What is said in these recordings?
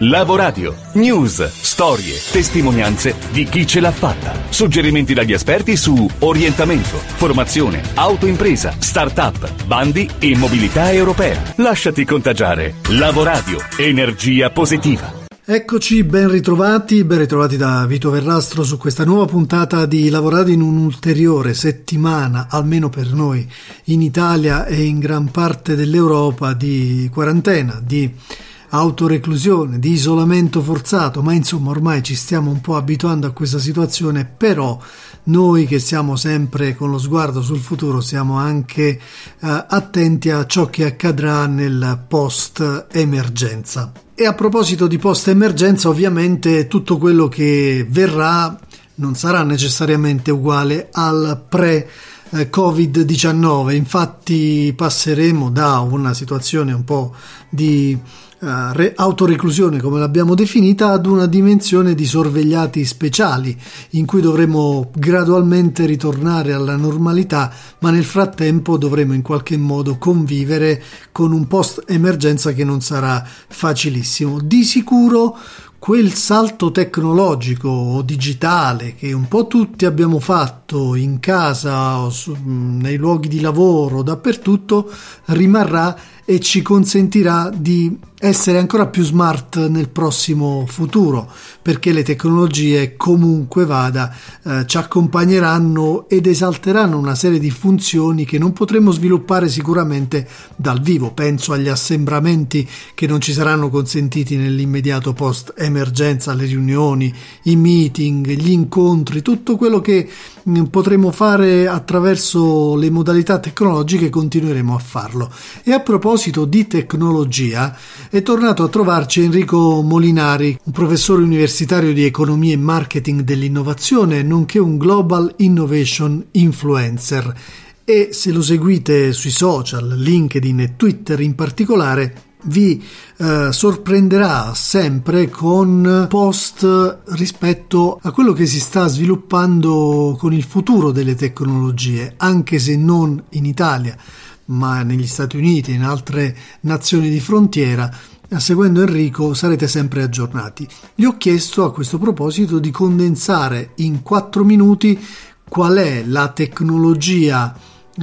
Lavoradio. News, storie, testimonianze di chi ce l'ha fatta. Suggerimenti dagli esperti su orientamento, formazione, autoimpresa, start-up, bandi e mobilità europea. Lasciati contagiare. Lavoradio. Energia positiva. Eccoci, ben ritrovati, ben ritrovati da Vito Verrastro su questa nuova puntata di Lavorare in un'ulteriore settimana, almeno per noi, in Italia e in gran parte dell'Europa, di quarantena, di autoreclusione, di isolamento forzato, ma insomma ormai ci stiamo un po' abituando a questa situazione, però noi che siamo sempre con lo sguardo sul futuro siamo anche eh, attenti a ciò che accadrà nel post emergenza. E a proposito di post emergenza, ovviamente tutto quello che verrà non sarà necessariamente uguale al pre Covid-19, infatti passeremo da una situazione un po' di uh, re- autoreclusione, come l'abbiamo definita, ad una dimensione di sorvegliati speciali, in cui dovremo gradualmente ritornare alla normalità, ma nel frattempo dovremo in qualche modo convivere con un post emergenza che non sarà facilissimo. Di sicuro quel salto tecnologico o digitale che un po' tutti abbiamo fatto in casa su, nei luoghi di lavoro, dappertutto, rimarrà e ci consentirà di essere ancora più smart nel prossimo futuro perché le tecnologie comunque vada eh, ci accompagneranno ed esalteranno una serie di funzioni che non potremo sviluppare sicuramente dal vivo. Penso agli assembramenti che non ci saranno consentiti nell'immediato post emergenza le riunioni i meeting gli incontri tutto quello che potremo fare attraverso le modalità tecnologiche continueremo a farlo e a proposito di tecnologia è tornato a trovarci Enrico Molinari, un professore universitario di economia e marketing dell'innovazione, nonché un Global Innovation Influencer. E se lo seguite sui social, LinkedIn e Twitter in particolare, vi eh, sorprenderà sempre con post rispetto a quello che si sta sviluppando con il futuro delle tecnologie, anche se non in Italia ma negli Stati Uniti e in altre nazioni di frontiera, seguendo Enrico sarete sempre aggiornati. Gli ho chiesto a questo proposito di condensare in quattro minuti qual è la tecnologia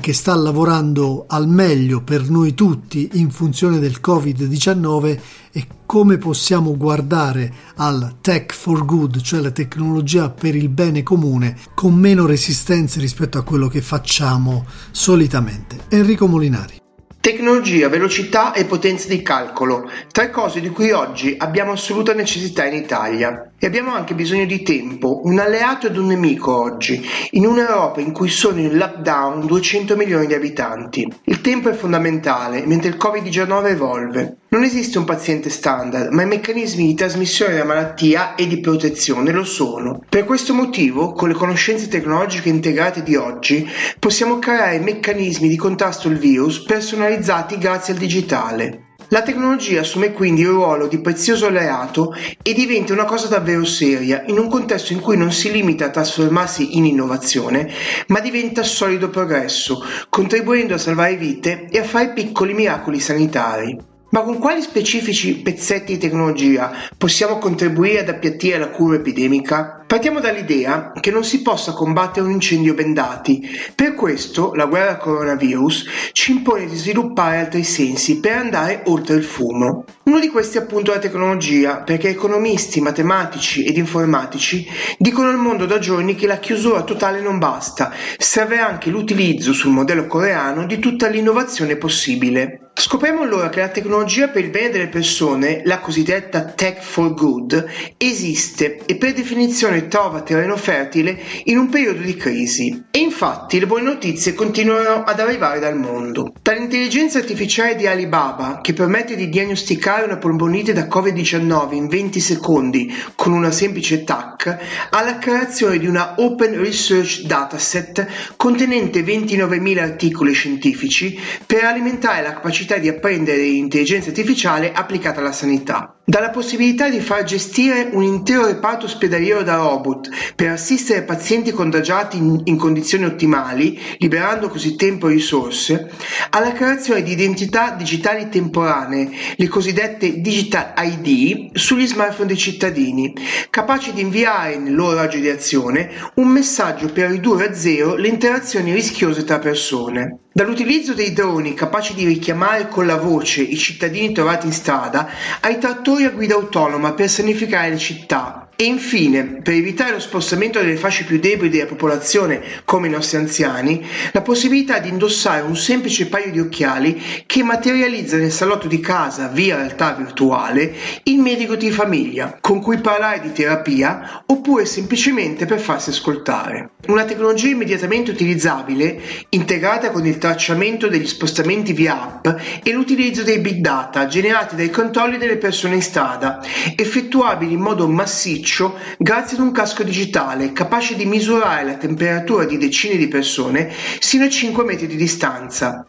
che sta lavorando al meglio per noi tutti in funzione del Covid-19 e come possiamo guardare al tech for good, cioè la tecnologia per il bene comune, con meno resistenze rispetto a quello che facciamo solitamente. Enrico Molinari. Tecnologia, velocità e potenza di calcolo, tre cose di cui oggi abbiamo assoluta necessità in Italia. E abbiamo anche bisogno di tempo, un alleato ed un nemico oggi, in un'Europa in cui sono in lockdown 200 milioni di abitanti. Il tempo è fondamentale, mentre il Covid-19 evolve. Non esiste un paziente standard, ma i meccanismi di trasmissione della malattia e di protezione lo sono. Per questo motivo, con le conoscenze tecnologiche integrate di oggi, possiamo creare meccanismi di contrasto al virus personalizzati grazie al digitale. La tecnologia assume quindi il ruolo di prezioso alleato e diventa una cosa davvero seria in un contesto in cui non si limita a trasformarsi in innovazione, ma diventa solido progresso, contribuendo a salvare vite e a fare piccoli miracoli sanitari. Ma con quali specifici pezzetti di tecnologia possiamo contribuire ad appiattire la cura epidemica? Partiamo dall'idea che non si possa combattere un incendio bendati. Per questo la guerra al coronavirus ci impone di sviluppare altri sensi per andare oltre il fumo. Uno di questi è appunto la tecnologia, perché economisti, matematici ed informatici dicono al mondo da giorni che la chiusura totale non basta, serve anche l'utilizzo sul modello coreano di tutta l'innovazione possibile. Scopriamo allora che la tecnologia per il bene delle persone, la cosiddetta tech for good, esiste e per definizione Nazione trova terreno fertile in un periodo di crisi. E infatti le buone notizie continuano ad arrivare dal mondo. Dall'intelligenza artificiale di Alibaba, che permette di diagnosticare una polmonite da Covid-19 in 20 secondi con una semplice TAC, alla creazione di una Open Research Dataset contenente 29.000 articoli scientifici per alimentare la capacità di apprendere l'intelligenza artificiale applicata alla sanità. Dalla possibilità di far gestire un intero reparto ospedaliero da robot per assistere pazienti contagiati in, in condizioni ottimali, liberando così tempo e risorse, alla creazione di identità digitali temporanee, le cosiddette Digital ID, sugli smartphone dei cittadini, capaci di inviare nel loro raggio di azione un messaggio per ridurre a zero le interazioni rischiose tra persone. Dall'utilizzo dei droni capaci di richiamare con la voce i cittadini trovati in strada ai trattori a guida autonoma per sanificare le città, e infine, per evitare lo spostamento delle fasce più deboli della popolazione, come i nostri anziani, la possibilità di indossare un semplice paio di occhiali che materializza nel salotto di casa, via realtà virtuale, il medico di famiglia, con cui parlare di terapia oppure semplicemente per farsi ascoltare. Una tecnologia immediatamente utilizzabile, integrata con il tracciamento degli spostamenti via app e l'utilizzo dei big data generati dai controlli delle persone in strada, effettuabili in modo massiccio grazie ad un casco digitale capace di misurare la temperatura di decine di persone sino a 5 metri di distanza.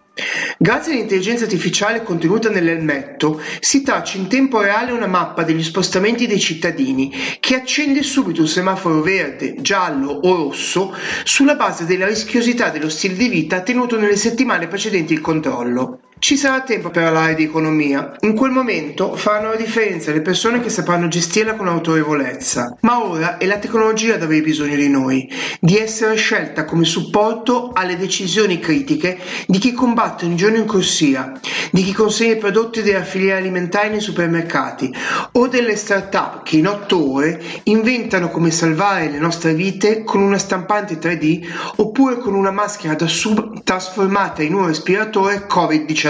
Grazie all'intelligenza artificiale contenuta nell'elmetto si traccia in tempo reale una mappa degli spostamenti dei cittadini che accende subito un semaforo verde, giallo o rosso sulla base della rischiosità dello stile di vita tenuto nelle settimane precedenti il controllo. Ci sarà tempo per parlare di economia. In quel momento faranno la differenza le persone che sapranno gestirla con autorevolezza. Ma ora è la tecnologia ad avere bisogno di noi, di essere scelta come supporto alle decisioni critiche di chi combatte ogni giorno in corsia, di chi consegna i prodotti della filiera alimentare nei supermercati o delle start-up che in otto ore inventano come salvare le nostre vite con una stampante 3D oppure con una maschera da sub trasformata in un respiratore Covid-19.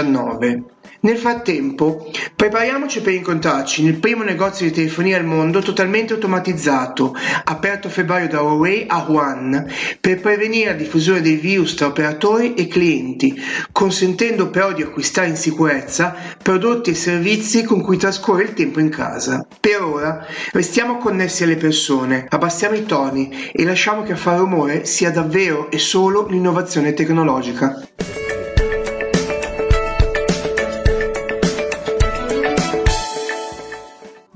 Nel frattempo, prepariamoci per incontrarci nel primo negozio di telefonia al mondo totalmente automatizzato, aperto a febbraio da Huawei a Wuhan, per prevenire la diffusione del virus tra operatori e clienti, consentendo però di acquistare in sicurezza prodotti e servizi con cui trascorre il tempo in casa. Per ora, restiamo connessi alle persone, abbassiamo i toni e lasciamo che a fare rumore sia davvero e solo l'innovazione tecnologica.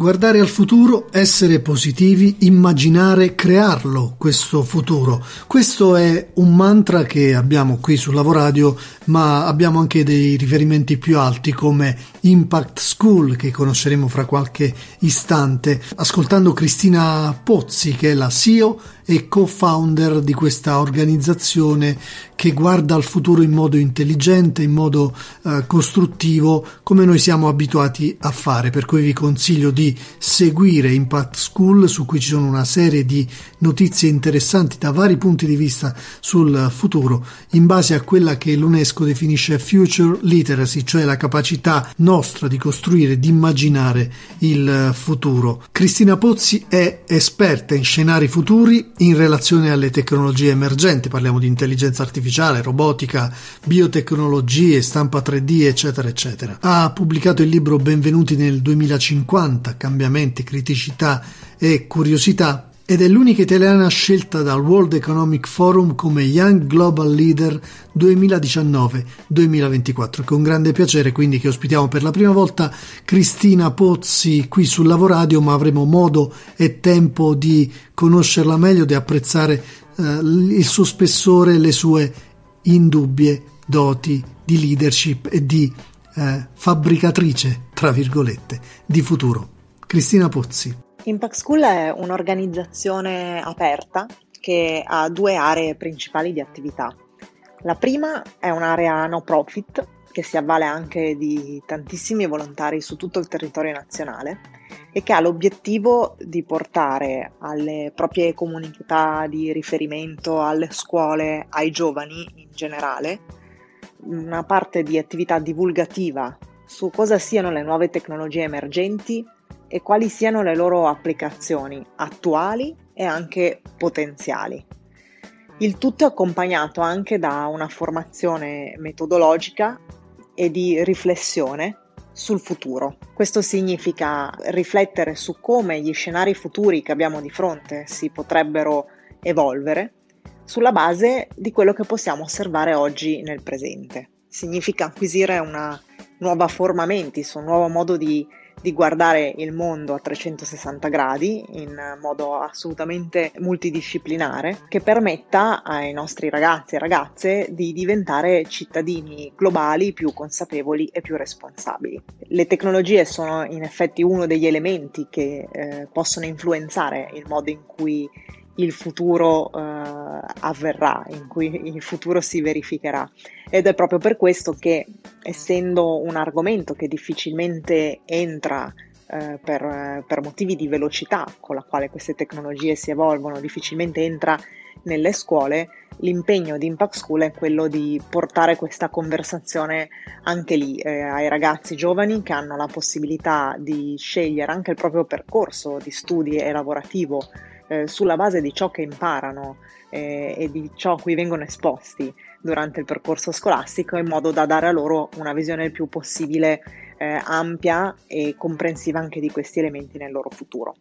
Guardare al futuro, essere positivi, immaginare, crearlo questo futuro. Questo è un mantra che abbiamo qui su Lavoradio, ma abbiamo anche dei riferimenti più alti come Impact School che conosceremo fra qualche istante, ascoltando Cristina Pozzi che è la CEO e co-founder di questa organizzazione che guarda al futuro in modo intelligente, in modo eh, costruttivo, come noi siamo abituati a fare. Per cui vi consiglio di seguire Impact School, su cui ci sono una serie di notizie interessanti da vari punti di vista sul futuro, in base a quella che l'UNESCO definisce Future Literacy, cioè la capacità nostra di costruire, di immaginare il futuro. Cristina Pozzi è esperta in scenari futuri in relazione alle tecnologie emergenti, parliamo di intelligenza artificiale, robotica, biotecnologie, stampa 3D, eccetera, eccetera. Ha pubblicato il libro Benvenuti nel 2050, cambiamenti, criticità e curiosità ed è l'unica italiana scelta dal World Economic Forum come Young Global Leader 2019-2024. Con grande piacere quindi che ospitiamo per la prima volta Cristina Pozzi qui su Lavoradio, ma avremo modo e tempo di conoscerla meglio, di apprezzare eh, il suo spessore e le sue indubbie doti di leadership e di eh, fabbricatrice, tra virgolette, di futuro. Cristina Pozzi. Impact School è un'organizzazione aperta che ha due aree principali di attività. La prima è un'area no profit che si avvale anche di tantissimi volontari su tutto il territorio nazionale e che ha l'obiettivo di portare alle proprie comunità di riferimento, alle scuole, ai giovani in generale, una parte di attività divulgativa su cosa siano le nuove tecnologie emergenti, e quali siano le loro applicazioni attuali e anche potenziali. Il tutto è accompagnato anche da una formazione metodologica e di riflessione sul futuro. Questo significa riflettere su come gli scenari futuri che abbiamo di fronte si potrebbero evolvere sulla base di quello che possiamo osservare oggi nel presente. Significa acquisire una nuova forma mentis, un nuovo modo di di guardare il mondo a 360 gradi in modo assolutamente multidisciplinare che permetta ai nostri ragazzi e ragazze di diventare cittadini globali più consapevoli e più responsabili. Le tecnologie sono in effetti uno degli elementi che eh, possono influenzare il modo in cui il futuro eh, avverrà, in cui il futuro si verificherà. Ed è proprio per questo che, essendo un argomento che difficilmente entra eh, per, per, motivi di velocità con la quale queste tecnologie si evolvono, difficilmente entra nelle scuole, l'impegno di Impact School è quello di portare questa conversazione anche lì eh, ai ragazzi giovani che hanno la possibilità di scegliere anche il proprio percorso di studi e lavorativo eh, sulla base di ciò che imparano eh, e di ciò a cui vengono esposti durante il percorso scolastico in modo da dare a loro una visione il più possibile eh, ampia e comprensiva anche di questi elementi nel loro futuro.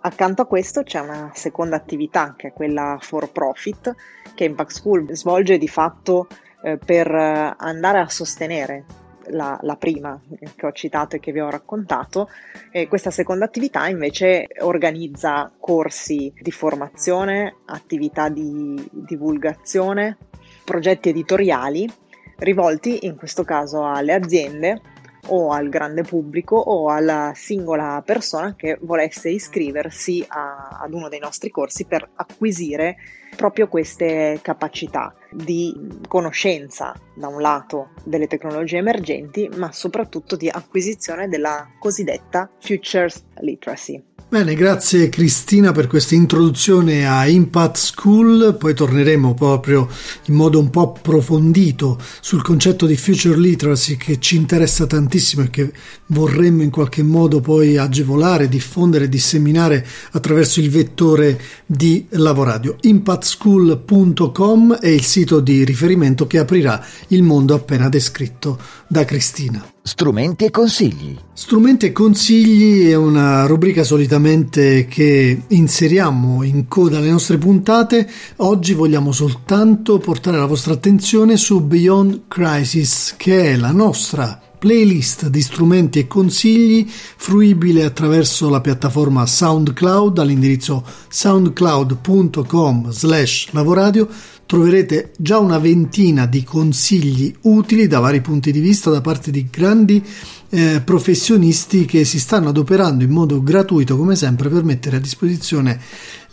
Accanto a questo c'è una seconda attività che è quella for profit che Impact School svolge di fatto eh, per andare a sostenere la, la, prima che ho citato e che vi ho raccontato. E questa seconda attività invece organizza corsi di formazione, attività di divulgazione, progetti editoriali rivolti in questo caso alle aziende o al grande pubblico o alla singola persona che volesse iscriversi a, ad uno dei nostri corsi per acquisire proprio queste capacità di conoscenza da un lato delle tecnologie emergenti ma soprattutto di acquisizione della cosiddetta Futures Literacy. Bene, grazie Cristina per questa introduzione a Impact School, poi torneremo proprio in modo un po' approfondito sul concetto di future literacy che ci interessa tantissimo e che vorremmo in qualche modo poi agevolare, diffondere, disseminare attraverso il vettore di Lavoradio. Impactschool.com è il sito di riferimento che aprirà il mondo appena descritto da Cristina. Strumenti e consigli. Strumenti e consigli è una rubrica solitamente che inseriamo in coda alle nostre puntate. Oggi vogliamo soltanto portare la vostra attenzione su Beyond Crisis, che è la nostra playlist di strumenti e consigli fruibile attraverso la piattaforma SoundCloud. All'indirizzo soundcloud.com slash lavoradio troverete già una ventina di consigli utili da vari punti di vista da parte di grandi eh, professionisti che si stanno adoperando in modo gratuito come sempre per mettere a disposizione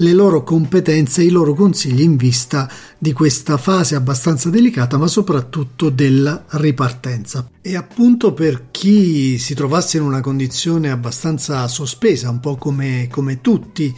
le loro competenze e i loro consigli in vista di questa fase abbastanza delicata ma soprattutto della ripartenza. E appunto per chi si trovasse in una condizione abbastanza sospesa, un po' come, come tutti,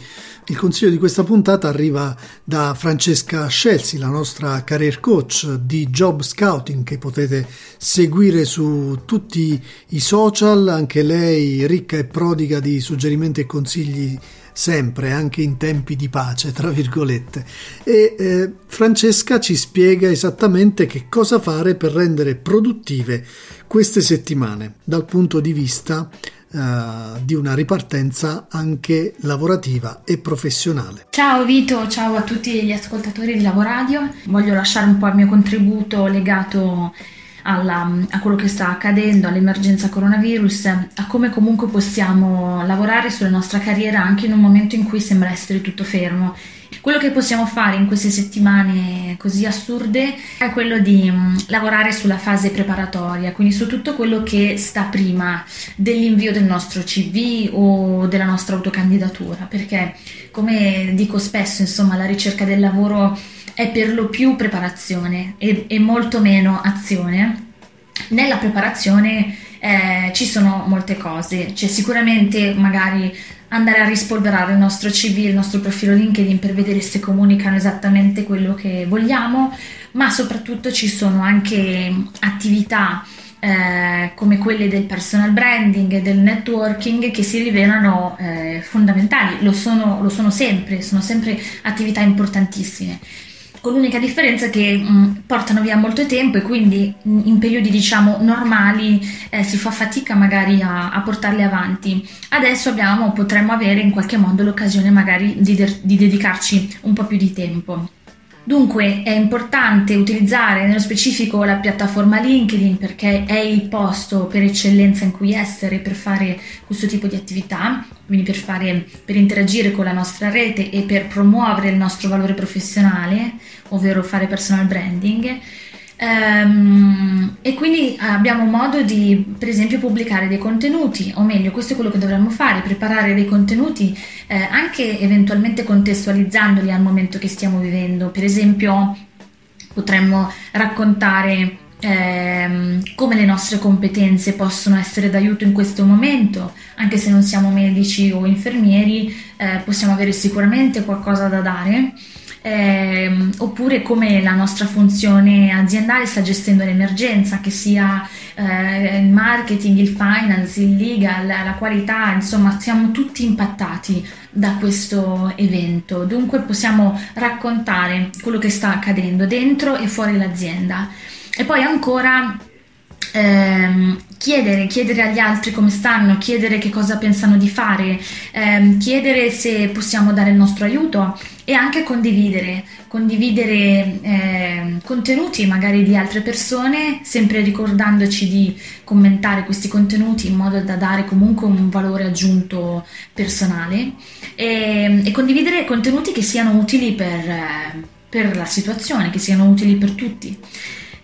il consiglio di questa puntata arriva da Francesca Scelsi, la nostra career coach di Job Scouting che potete seguire su tutti i social, anche lei ricca e prodiga di suggerimenti e consigli sempre, anche in tempi di pace, tra virgolette. E eh, Francesca ci spiega esattamente che cosa fare per rendere produttive queste settimane dal punto di vista Uh, di una ripartenza anche lavorativa e professionale. Ciao Vito, ciao a tutti gli ascoltatori di Lavoradio. Voglio lasciare un po' il mio contributo legato alla, a quello che sta accadendo, all'emergenza coronavirus, a come comunque possiamo lavorare sulla nostra carriera anche in un momento in cui sembra essere tutto fermo. Quello che possiamo fare in queste settimane così assurde è quello di um, lavorare sulla fase preparatoria, quindi su tutto quello che sta prima dell'invio del nostro CV o della nostra autocandidatura, perché come dico spesso, insomma, la ricerca del lavoro è per lo più preparazione e, e molto meno azione. Nella preparazione eh, ci sono molte cose, c'è sicuramente magari andare a rispolverare il nostro CV, il nostro profilo LinkedIn per vedere se comunicano esattamente quello che vogliamo, ma soprattutto ci sono anche attività eh, come quelle del personal branding e del networking che si rivelano eh, fondamentali, lo sono, lo sono sempre, sono sempre attività importantissime con l'unica differenza che mh, mm, portano via molto tempo e quindi mh, mm, in periodi diciamo normali eh, si fa fatica magari a, a, portarle avanti. Adesso abbiamo, potremmo avere in qualche modo l'occasione magari di, de- di dedicarci un po' più di tempo. Dunque è importante utilizzare nello specifico la piattaforma LinkedIn perché è il posto per eccellenza in cui essere per fare questo tipo di attività, quindi per, fare, per interagire con la nostra rete e per promuovere il nostro valore professionale, ovvero fare personal branding. Um, e quindi abbiamo modo di, per esempio, pubblicare dei contenuti, o meglio, questo è quello che dovremmo fare, preparare dei contenuti eh, anche eventualmente contestualizzandoli al momento che stiamo vivendo. Per esempio, potremmo raccontare ehm, come le nostre competenze possono essere d'aiuto in questo momento, anche se non siamo medici o infermieri, eh, possiamo avere sicuramente qualcosa da dare eh, oppure come la nostra funzione aziendale sta gestendo l'emergenza, che sia eh, il marketing, il finance, il legal, la qualità, insomma siamo tutti impattati da questo evento, dunque possiamo raccontare quello che sta accadendo dentro e fuori l'azienda. E poi ancora ehm, chiedere, chiedere agli altri come stanno, chiedere che cosa pensano di fare, ehm, chiedere se possiamo dare il nostro aiuto e anche condividere, condividere eh, contenuti magari di altre persone, sempre ricordandoci di commentare questi contenuti in modo da dare comunque un valore aggiunto personale e, e condividere contenuti che siano utili per, per la situazione, che siano utili per tutti.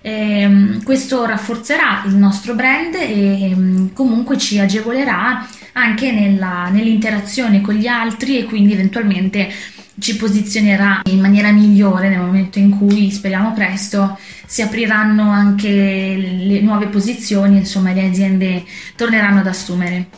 E, questo rafforzerà il nostro brand e comunque ci agevolerà anche nella, nell'interazione con gli altri e quindi eventualmente ci posizionerà in maniera migliore nel momento in cui, speriamo presto, si apriranno anche le nuove posizioni, insomma le aziende torneranno ad assumere.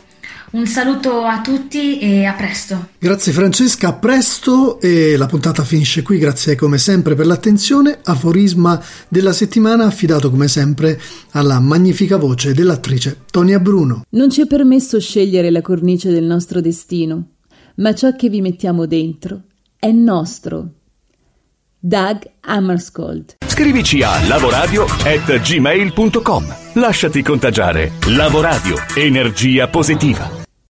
Un saluto a tutti e a presto. Grazie Francesca, a presto e la puntata finisce qui, grazie come sempre per l'attenzione. Aforisma della settimana affidato come sempre alla magnifica voce dell'attrice Tonia Bruno. Non ci è permesso scegliere la cornice del nostro destino, ma ciò che vi mettiamo dentro è nostro. Doug Hammarskjöld. Scrivici a lavoradio@gmail.com. Lasciati contagiare. Lavoradio, energia positiva.